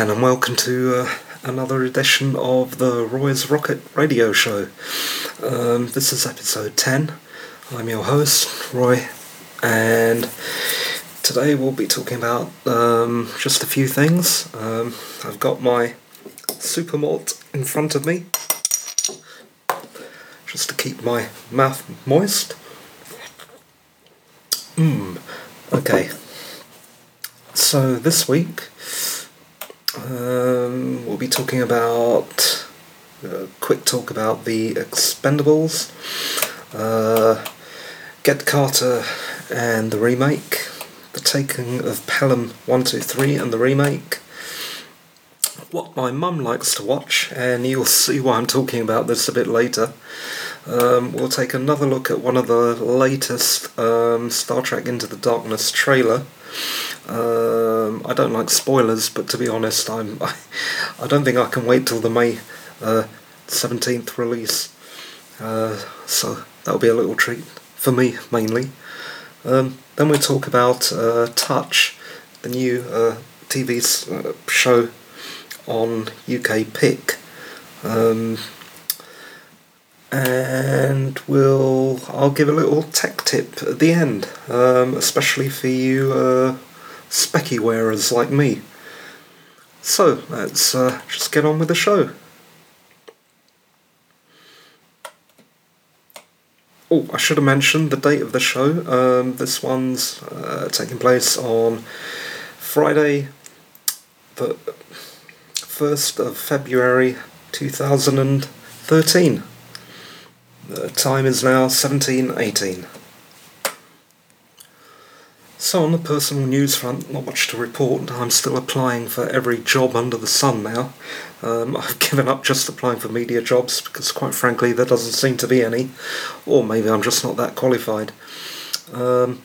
And welcome to uh, another edition of the Roy's Rocket Radio Show. Um, this is episode 10. I'm your host, Roy, and today we'll be talking about um, just a few things. Um, I've got my super malt in front of me, just to keep my mouth moist. Mmm, okay. So this week um, we'll be talking about a quick talk about the Expendables, uh, Get Carter and the remake, the taking of Pelham 123 and the remake, what my mum likes to watch, and you'll see why I'm talking about this a bit later. Um, we'll take another look at one of the latest um, Star Trek Into the Darkness trailer. Um, I don't like spoilers, but to be honest, I'm I, I don't think I can wait till the May uh, seventeenth release. Uh, so that'll be a little treat for me mainly. Um, then we'll talk about uh, Touch, the new uh, TV uh, show on UK Pick. Um, and we'll I'll give a little tech tip at the end, um, especially for you specky wearers like me. So let's uh, just get on with the show. Oh, I should have mentioned the date of the show. Um, this one's uh, taking place on Friday, the 1st of February 2013. The time is now 1718. So on the personal news front, not much to report. I'm still applying for every job under the sun now. Um, I've given up just applying for media jobs because, quite frankly, there doesn't seem to be any, or maybe I'm just not that qualified. Um,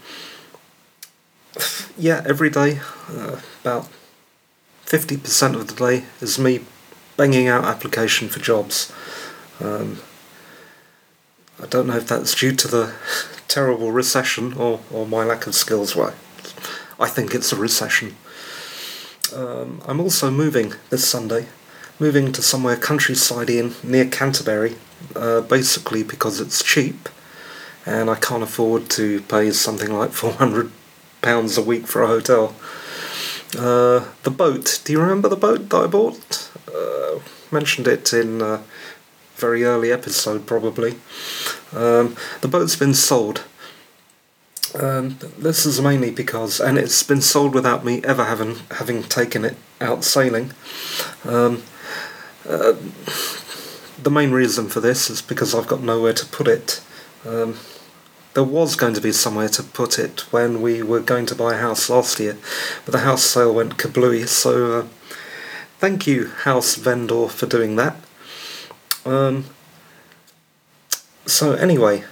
yeah, every day, uh, about 50% of the day is me banging out application for jobs. Um, I don't know if that's due to the terrible recession or, or my lack of skills. Well, I think it's a recession. Um, I'm also moving this Sunday, moving to somewhere countryside in near Canterbury, uh, basically because it's cheap, and I can't afford to pay something like four hundred pounds a week for a hotel. Uh, the boat. Do you remember the boat that I bought? Uh, mentioned it in a very early episode, probably. Um, the boat's been sold. Um, this is mainly because, and it's been sold without me ever having having taken it out sailing. Um, uh, the main reason for this is because I've got nowhere to put it. Um, there was going to be somewhere to put it when we were going to buy a house last year, but the house sale went kablooey. So, uh, thank you, house vendor, for doing that. Um, so anyway,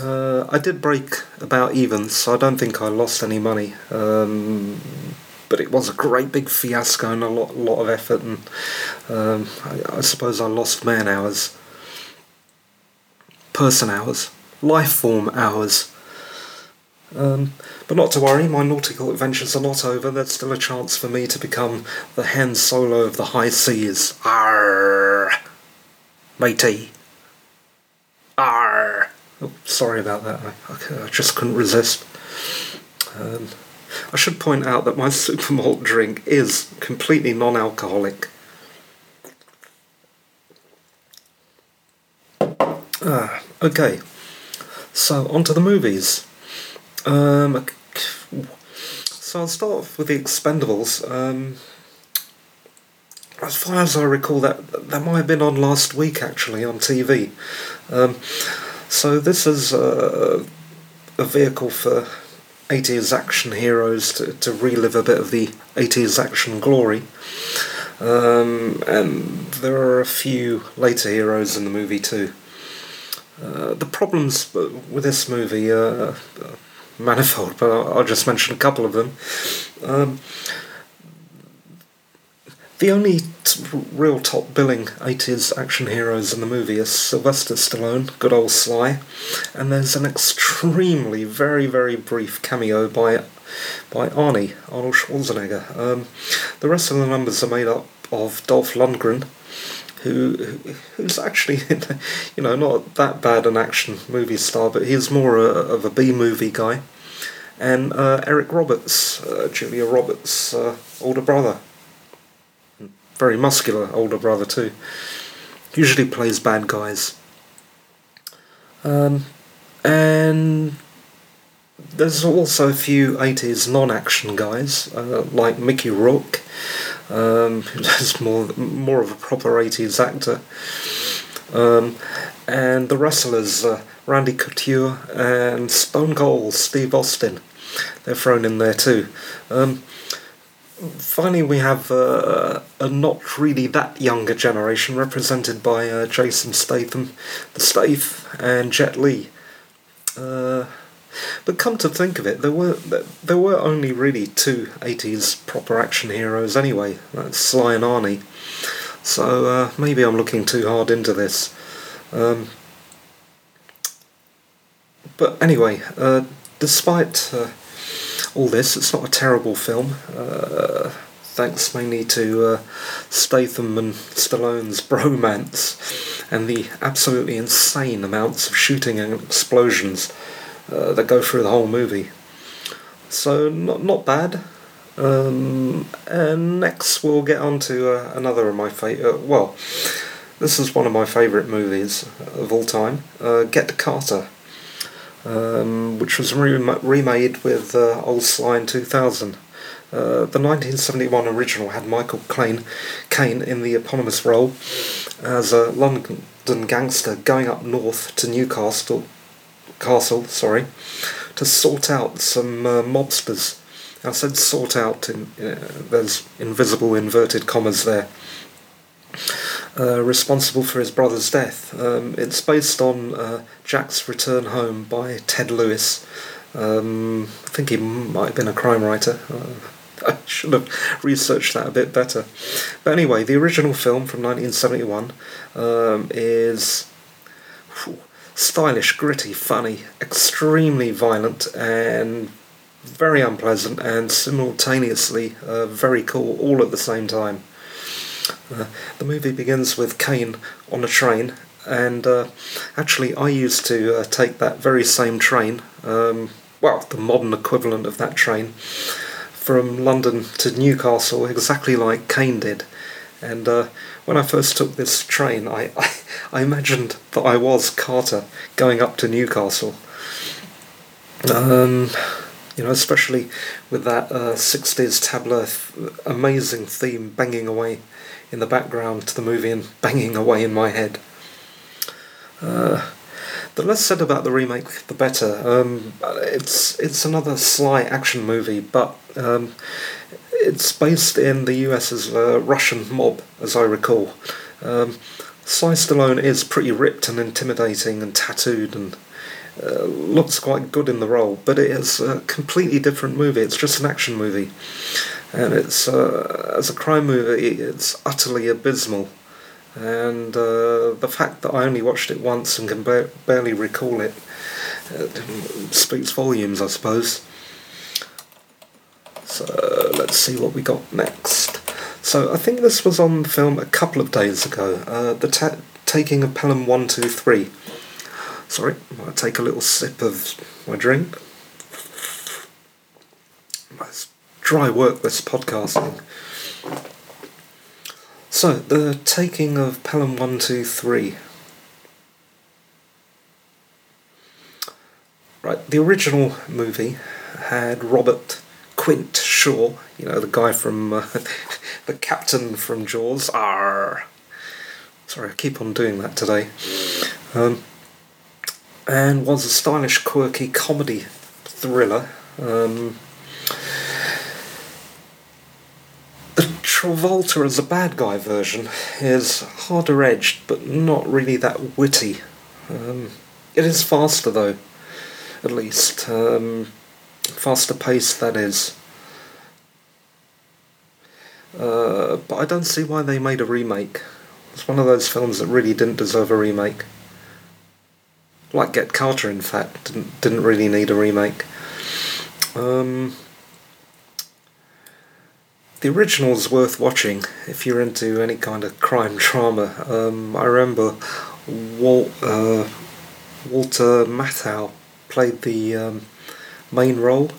uh, I did break about even, so I don't think I lost any money. Um, but it was a great big fiasco and a lot, lot of effort, and um, I, I, suppose I lost man hours, person hours, life form hours. Um, but not to worry, my nautical adventures are not over. There's still a chance for me to become the Han Solo of the high seas. Matey. Arr. Oh, sorry about that. I, I just couldn't resist. Um, I should point out that my super malt drink is completely non-alcoholic. Ah, okay. So on to the movies. Um, so I'll start off with the Expendables. Um, as far as I recall, that that might have been on last week actually on TV. Um, so this is a, a vehicle for 80s action heroes to, to relive a bit of the 80s action glory. Um, and there are a few later heroes in the movie too. Uh, the problems with this movie are manifold, but I'll, I'll, just mention a couple of them. Um, the only t- real top billing 80s action heroes in the movie are Sylvester Stallone, good old Sly, and there's an extremely, very, very brief cameo by by Arnie, Arnold Schwarzenegger. Um, the rest of the numbers are made up of Dolph Lundgren, who who's actually you know not that bad an action movie star, but he's more a, of a B movie guy, and uh, Eric Roberts, uh, Julia Roberts' uh, older brother, very muscular older brother too. Usually plays bad guys. Um, and there's also a few 80s non-action guys uh, like Mickey Rourke um, who's more more of a proper 80s actor um, and the wrestlers uh, Randy Couture and Stone Cold Steve Austin they're thrown in there too um, finally we have uh, a not really that younger generation represented by uh, Jason Statham the Stath and Jet Li uh, but come to think of it, there were there were only really two 80s proper action heroes anyway. That's Sly and Arnie. So uh, maybe I'm looking too hard into this. Um, but anyway, uh, despite uh, all this, it's not a terrible film. Uh, thanks mainly to uh, Statham and Stallone's bromance and the absolutely insane amounts of shooting and explosions uh, that go through the whole movie. So not not bad. Um, and next we'll get on to uh, another of my favorite. Uh, well, this is one of my favourite movies of all time. Uh, Get Carter, um, which was re- remade with uh, Old Sly in 2000. Uh, the 1971 original had Michael Caine, Caine in the eponymous role as a London gangster going up north to Newcastle castle, sorry, to sort out some uh, mobsters. I said sort out, in, uh, there's invisible inverted commas there. Uh, responsible for his brother's death. Um, it's based on uh, Jack's Return Home by Ted Lewis. Um, I think he might have been a crime writer. Uh, I should have researched that a bit better. But anyway, the original film from 1971 um, is. Whew, stylish, gritty, funny, extremely violent, and very unpleasant, and simultaneously uh, very cool all at the same time. Uh, the movie begins with Caine on a train, and uh, actually, I used to uh, take that very same train, um, well, the modern equivalent of that train, from London to Newcastle, exactly like Caine did. And uh, when I first took this train, I, I, I, imagined that I was Carter going up to Newcastle. Um, you know, especially with that uh, 60s tableau th- amazing theme banging away in the background to the movie and banging away in my head. Uh, the less said about the remake, the better. Um, it's it's another sly action movie, but um, it's based in the US's uh, Russian mob, as I recall. Um, Sly Stallone is pretty ripped and intimidating and tattooed and uh, looks quite good in the role, but it is a completely different movie. It's just an action movie, and it's uh, as a crime movie, it's utterly abysmal. And uh, the fact that I only watched it once and can ba- barely recall it uh, speaks volumes, I suppose. So let's see what we got next. So I think this was on film a couple of days ago. Uh, the ta- taking of Pelham One Two Three. Sorry, I'll take a little sip of my drink. It's dry work this podcasting. So the taking of Pelham One Two Three. Right, the original movie had Robert Quint Shaw, you know, the guy from uh, the captain from Jaws. Arr. Sorry, I keep on doing that today. Um, and was a stylish, quirky comedy thriller. Um, the Travolta as a bad guy version is harder edged, but not really that witty. Um, it is faster though, at least. Um, faster paced that is. Uh, but I don't see why they made a remake. It's one of those films that really didn't deserve a remake. Like Get Carter, in fact, didn't, didn't really need a remake. Um, the original's worth watching if you're into any kind of crime drama. Um, I remember Walt, uh, Walter Matthau played the um, main role.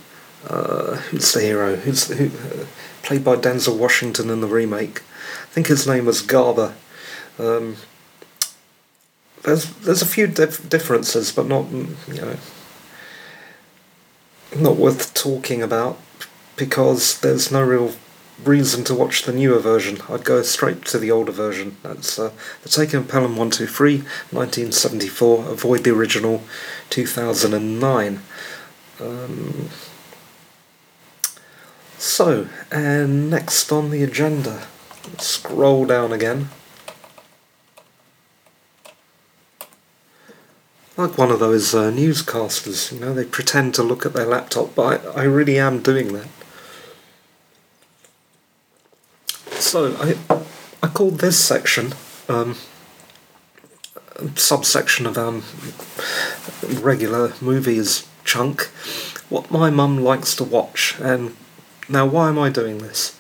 Uh, who's the hero? Who's who? Uh, played by Denzel Washington in the remake. I think his name was Garber. Um, there's there's a few dif- differences, but not you know not worth talking about because there's no real reason to watch the newer version. I'd go straight to the older version. That's uh, The Taking of Pelham 123, 1974. Avoid the original, 2009. Um, so, and next on the agenda, scroll down again. Like one of those uh, newscasters, you know, they pretend to look at their laptop, but I, I really am doing that. So, I, I called this section, um, subsection of um, regular movies chunk, what my mum likes to watch, and now, why am I doing this?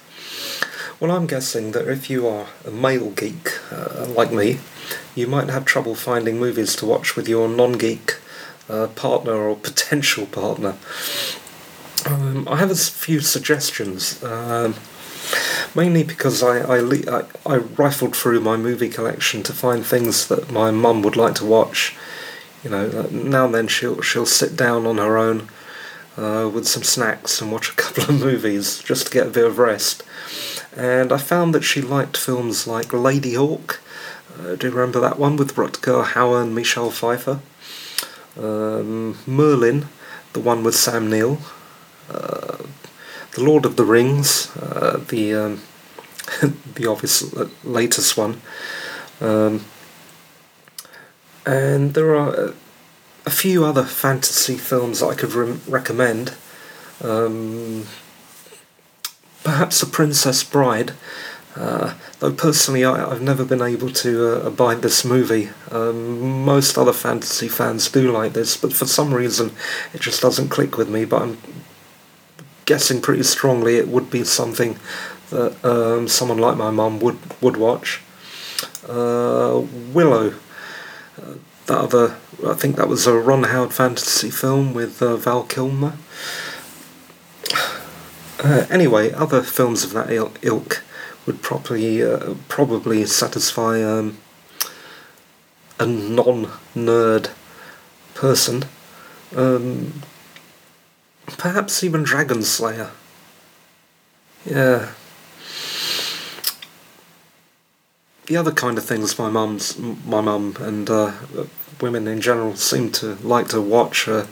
Well, I'm guessing that if you are a male geek, uh, like me, you might have trouble finding movies to watch with your non geek uh, partner or potential partner. Um, I have a few suggestions. Um, mainly because I, I, I, I, rifled through my movie collection to find things that my mum would like to watch. You know, now and then she'll she'll sit down on her own uh, with some snacks and watch a couple of movies just to get a bit of rest. And I found that she liked films like Ladyhawke. Uh, do you remember that one with Rutger Hauer and Michelle Pfeiffer? Um, Merlin, the one with Sam Neill. Uh, the Lord of the Rings, uh, the um, the obvious uh, latest one. Um, and there are uh, a few other fantasy films I could re- recommend. Um, perhaps The Princess Bride. Uh, though personally, I, have never been able to uh, abide this movie. Um, most other fantasy fans do like this, but for some reason, it just doesn't click with me. But I'm guessing pretty strongly it would be something that um, someone like my mum would would watch. Uh, Willow, uh, that other I think that was a Ron Howard fantasy film with uh, Val Kilmer. Uh, anyway, other films of that ilk would probably uh, probably satisfy um, a non-nerd person. Um, perhaps even Dragon Slayer. Yeah. The other kind of things my mum's my mum and uh, women in general seem to like to watch uh,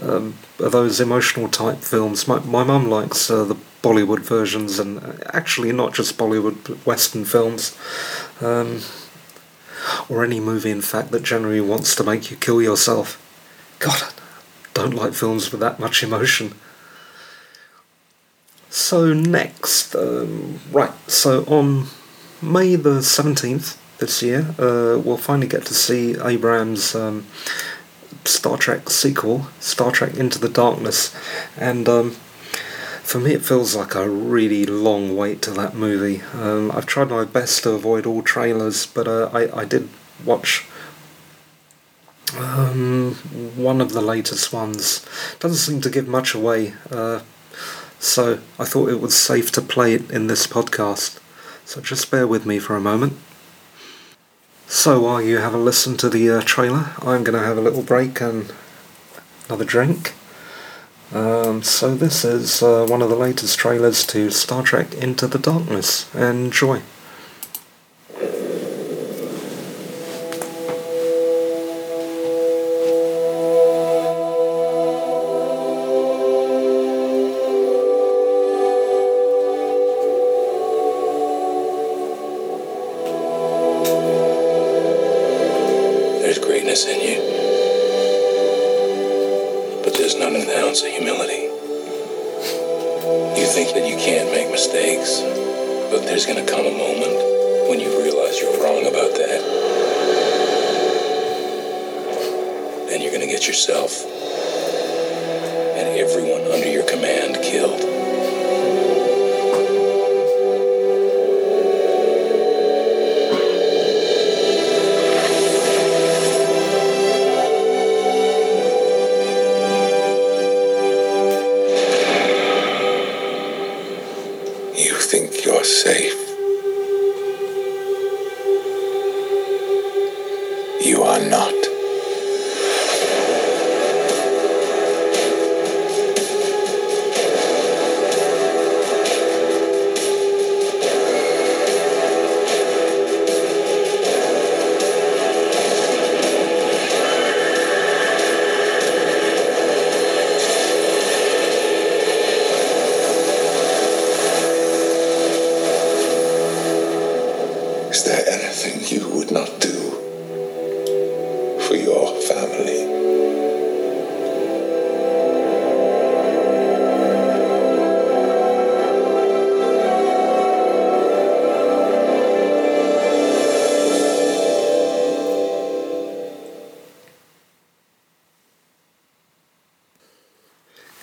um, those emotional type films. My my mum likes uh, the Bollywood versions, and actually not just Bollywood, but Western films, um, or any movie, in fact, that generally wants to make you kill yourself. God, don't like films with that much emotion. So next, um, right. So on May the seventeenth this year, uh, we'll finally get to see Abrams' um, Star Trek sequel, Star Trek Into the Darkness, and um, for me it feels like a really long wait to that movie. Um, I've tried my best to avoid all trailers, but uh, I, I did watch um, one of the latest ones. Doesn't seem to give much away, uh, so I thought it was safe to play it in this podcast. So just bear with me for a moment. So while you have a listen to the uh, trailer, I'm going to have a little break and another drink. Um, so this is uh, one of the latest trailers to Star Trek Into the Darkness. Enjoy. You're gonna get yourself and everyone under your command killed.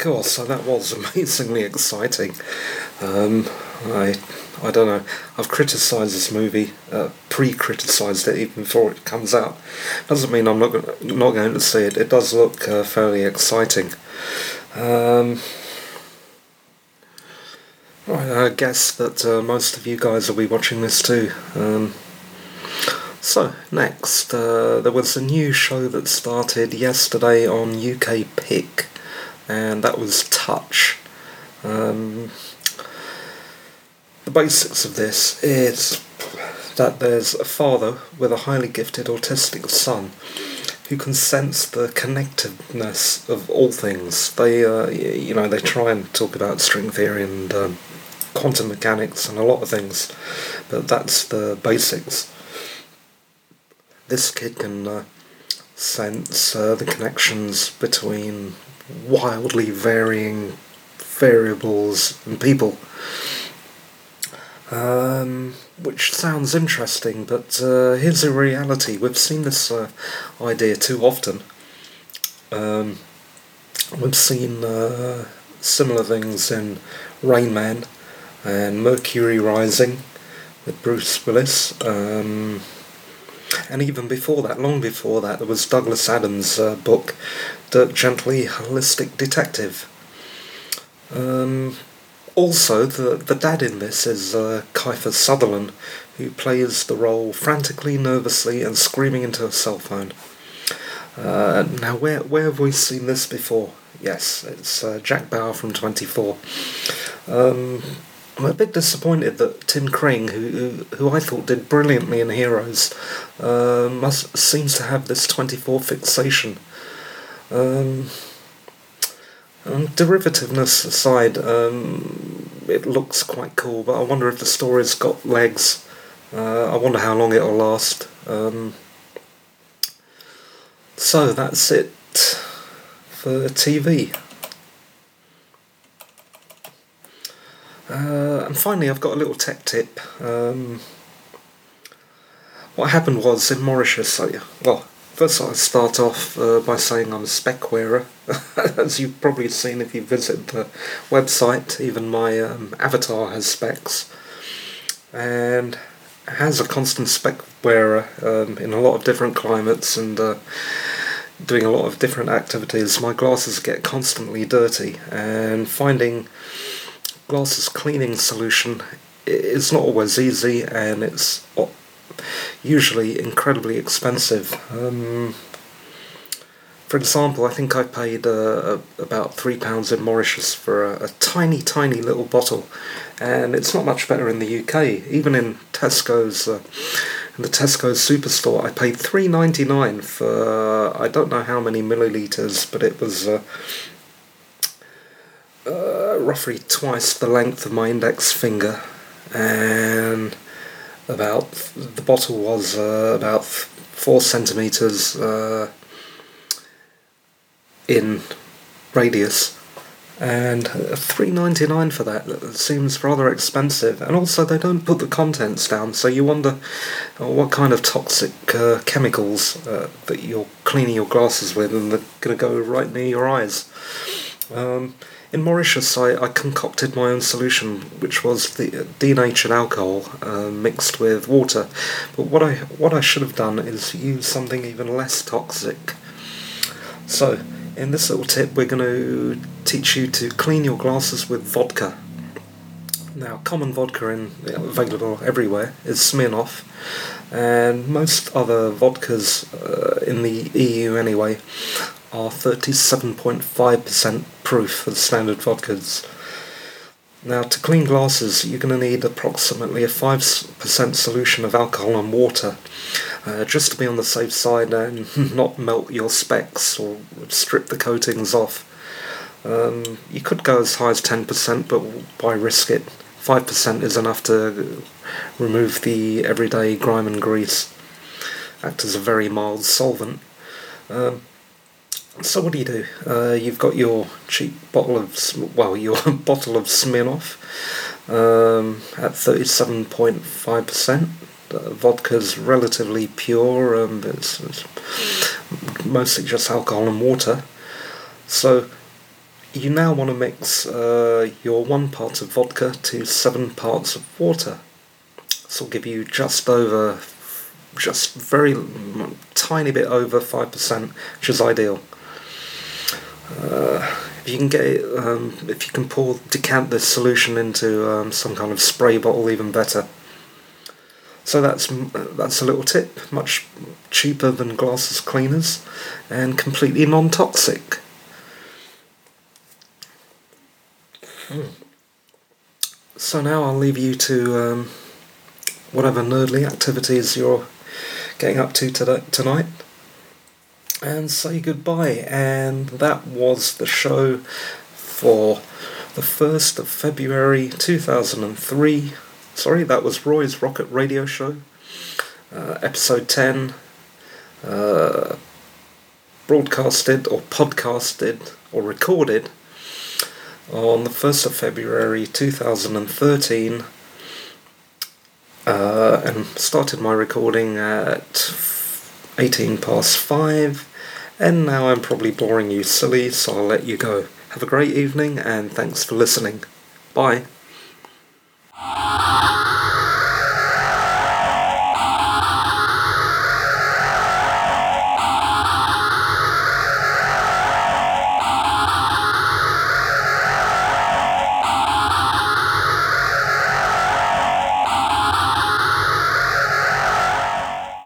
Cool, so that was amazingly exciting. Um, I, I don't know. I've criticised this movie, uh, pre-criticised it even before it comes out. Doesn't mean I'm not gonna, not going to see it. It does look uh, fairly exciting. Um, I guess that uh, most of you guys will be watching this too. Um, so next, uh, there was a new show that started yesterday on UK Pick and that was Touch. Um, the basics of this is that there's a father with a highly gifted autistic son who can sense the connectedness of all things. They, uh, you know, they try and talk about string theory and um, quantum mechanics and a lot of things, but that's the basics. This kid can uh, sense uh, the connections between wildly varying variables and people. Um, which sounds interesting, but uh, here's a reality. We've seen this uh, idea too often. Um, we've seen uh, similar things in Rain Man and Mercury Rising with Bruce Willis. Um, and even before that, long before that, there was Douglas Adams' uh, book, Dirk Gently Holistic Detective. Um, also, the, the dad in this is uh, Kiefer Sutherland, who plays the role frantically, nervously, and screaming into a cell phone. Uh, now, where where have we seen this before? Yes, it's uh, Jack Bauer from 24. Um, I'm a bit disappointed that Tim Kring, who, who, I thought did brilliantly in Heroes, uh, must seems to have this 24 fixation. Um, um, derivativeness aside, um, it looks quite cool, but I wonder if the story's got legs. Uh, I wonder how long it'll last. Um, so that's it for TV. Uh, and finally, I've got a little tech tip. Um, what happened was in Mauritius, I, well, first I'll start off uh, by saying I'm a spec wearer. As you've probably seen if you visit the website, even my um, avatar has specs. And has a constant spec wearer um, in a lot of different climates and uh, doing a lot of different activities. My glasses get constantly dirty, and finding glasses cleaning solution is not always easy, and it's usually incredibly expensive. Um, for example, I think I paid uh, about three pounds in Mauritius for a, a tiny, tiny little bottle, and it's not much better in the UK. Even in Tesco's, uh, in the Tesco's superstore, I paid three ninety nine for I don't know how many milliliters, but it was. Uh, uh, roughly twice the length of my index finger, and about the bottle was uh, about four centimeters uh, in radius, and three ninety nine for that seems rather expensive. And also, they don't put the contents down, so you wonder uh, what kind of toxic uh, chemicals uh, that you're cleaning your glasses with, and they're going to go right near your eyes. Um, in Mauritius, I, I, concocted my own solution, which was the denatured alcohol uh, mixed with water. But what I what I should have done is use something even less toxic. So, in this little tip, we're going to teach you to clean your glasses with vodka. Now, common vodka in, available everywhere is Smirnoff, and most other vodkas uh, in the EU anyway are 37.5% proof for the standard vodkas. Now, to clean glasses, you're going to need approximately a 5% solution of alcohol and water, uh, just to be on the safe side and not melt your specs or strip the coatings off. Um, you could go as high as 10%, but why risk it? 5% is enough to remove the everyday grime and grease, act as a very mild solvent. Um, so what do you do? Uh, you've got your cheap bottle of well, your bottle of Smirnoff um, at thirty-seven point five percent. Vodka's relatively pure. Um, it's, it's mostly just alcohol and water. So you now want to mix uh, your one part of vodka to seven parts of water. This will give you just over, just very tiny bit over five percent, which is ideal. Uh, if you can get it, um, if you can pour decant the solution into um, some kind of spray bottle, even better. So that's that's a little tip, much cheaper than glasses cleaners, and completely non-toxic. Hmm. So now I'll leave you to um, whatever nerdly activities you're getting up to today, tonight and say goodbye. And that was the show for the 1st of February 2003. Sorry, that was Roy's Rocket Radio Show, uh, episode 10. Uh, broadcasted or podcasted or recorded on the 1st of February 2013 uh, and started my recording at 18 past 5 and now I'm probably boring you silly, so I'll let you go. Have a great evening and thanks for listening. Bye.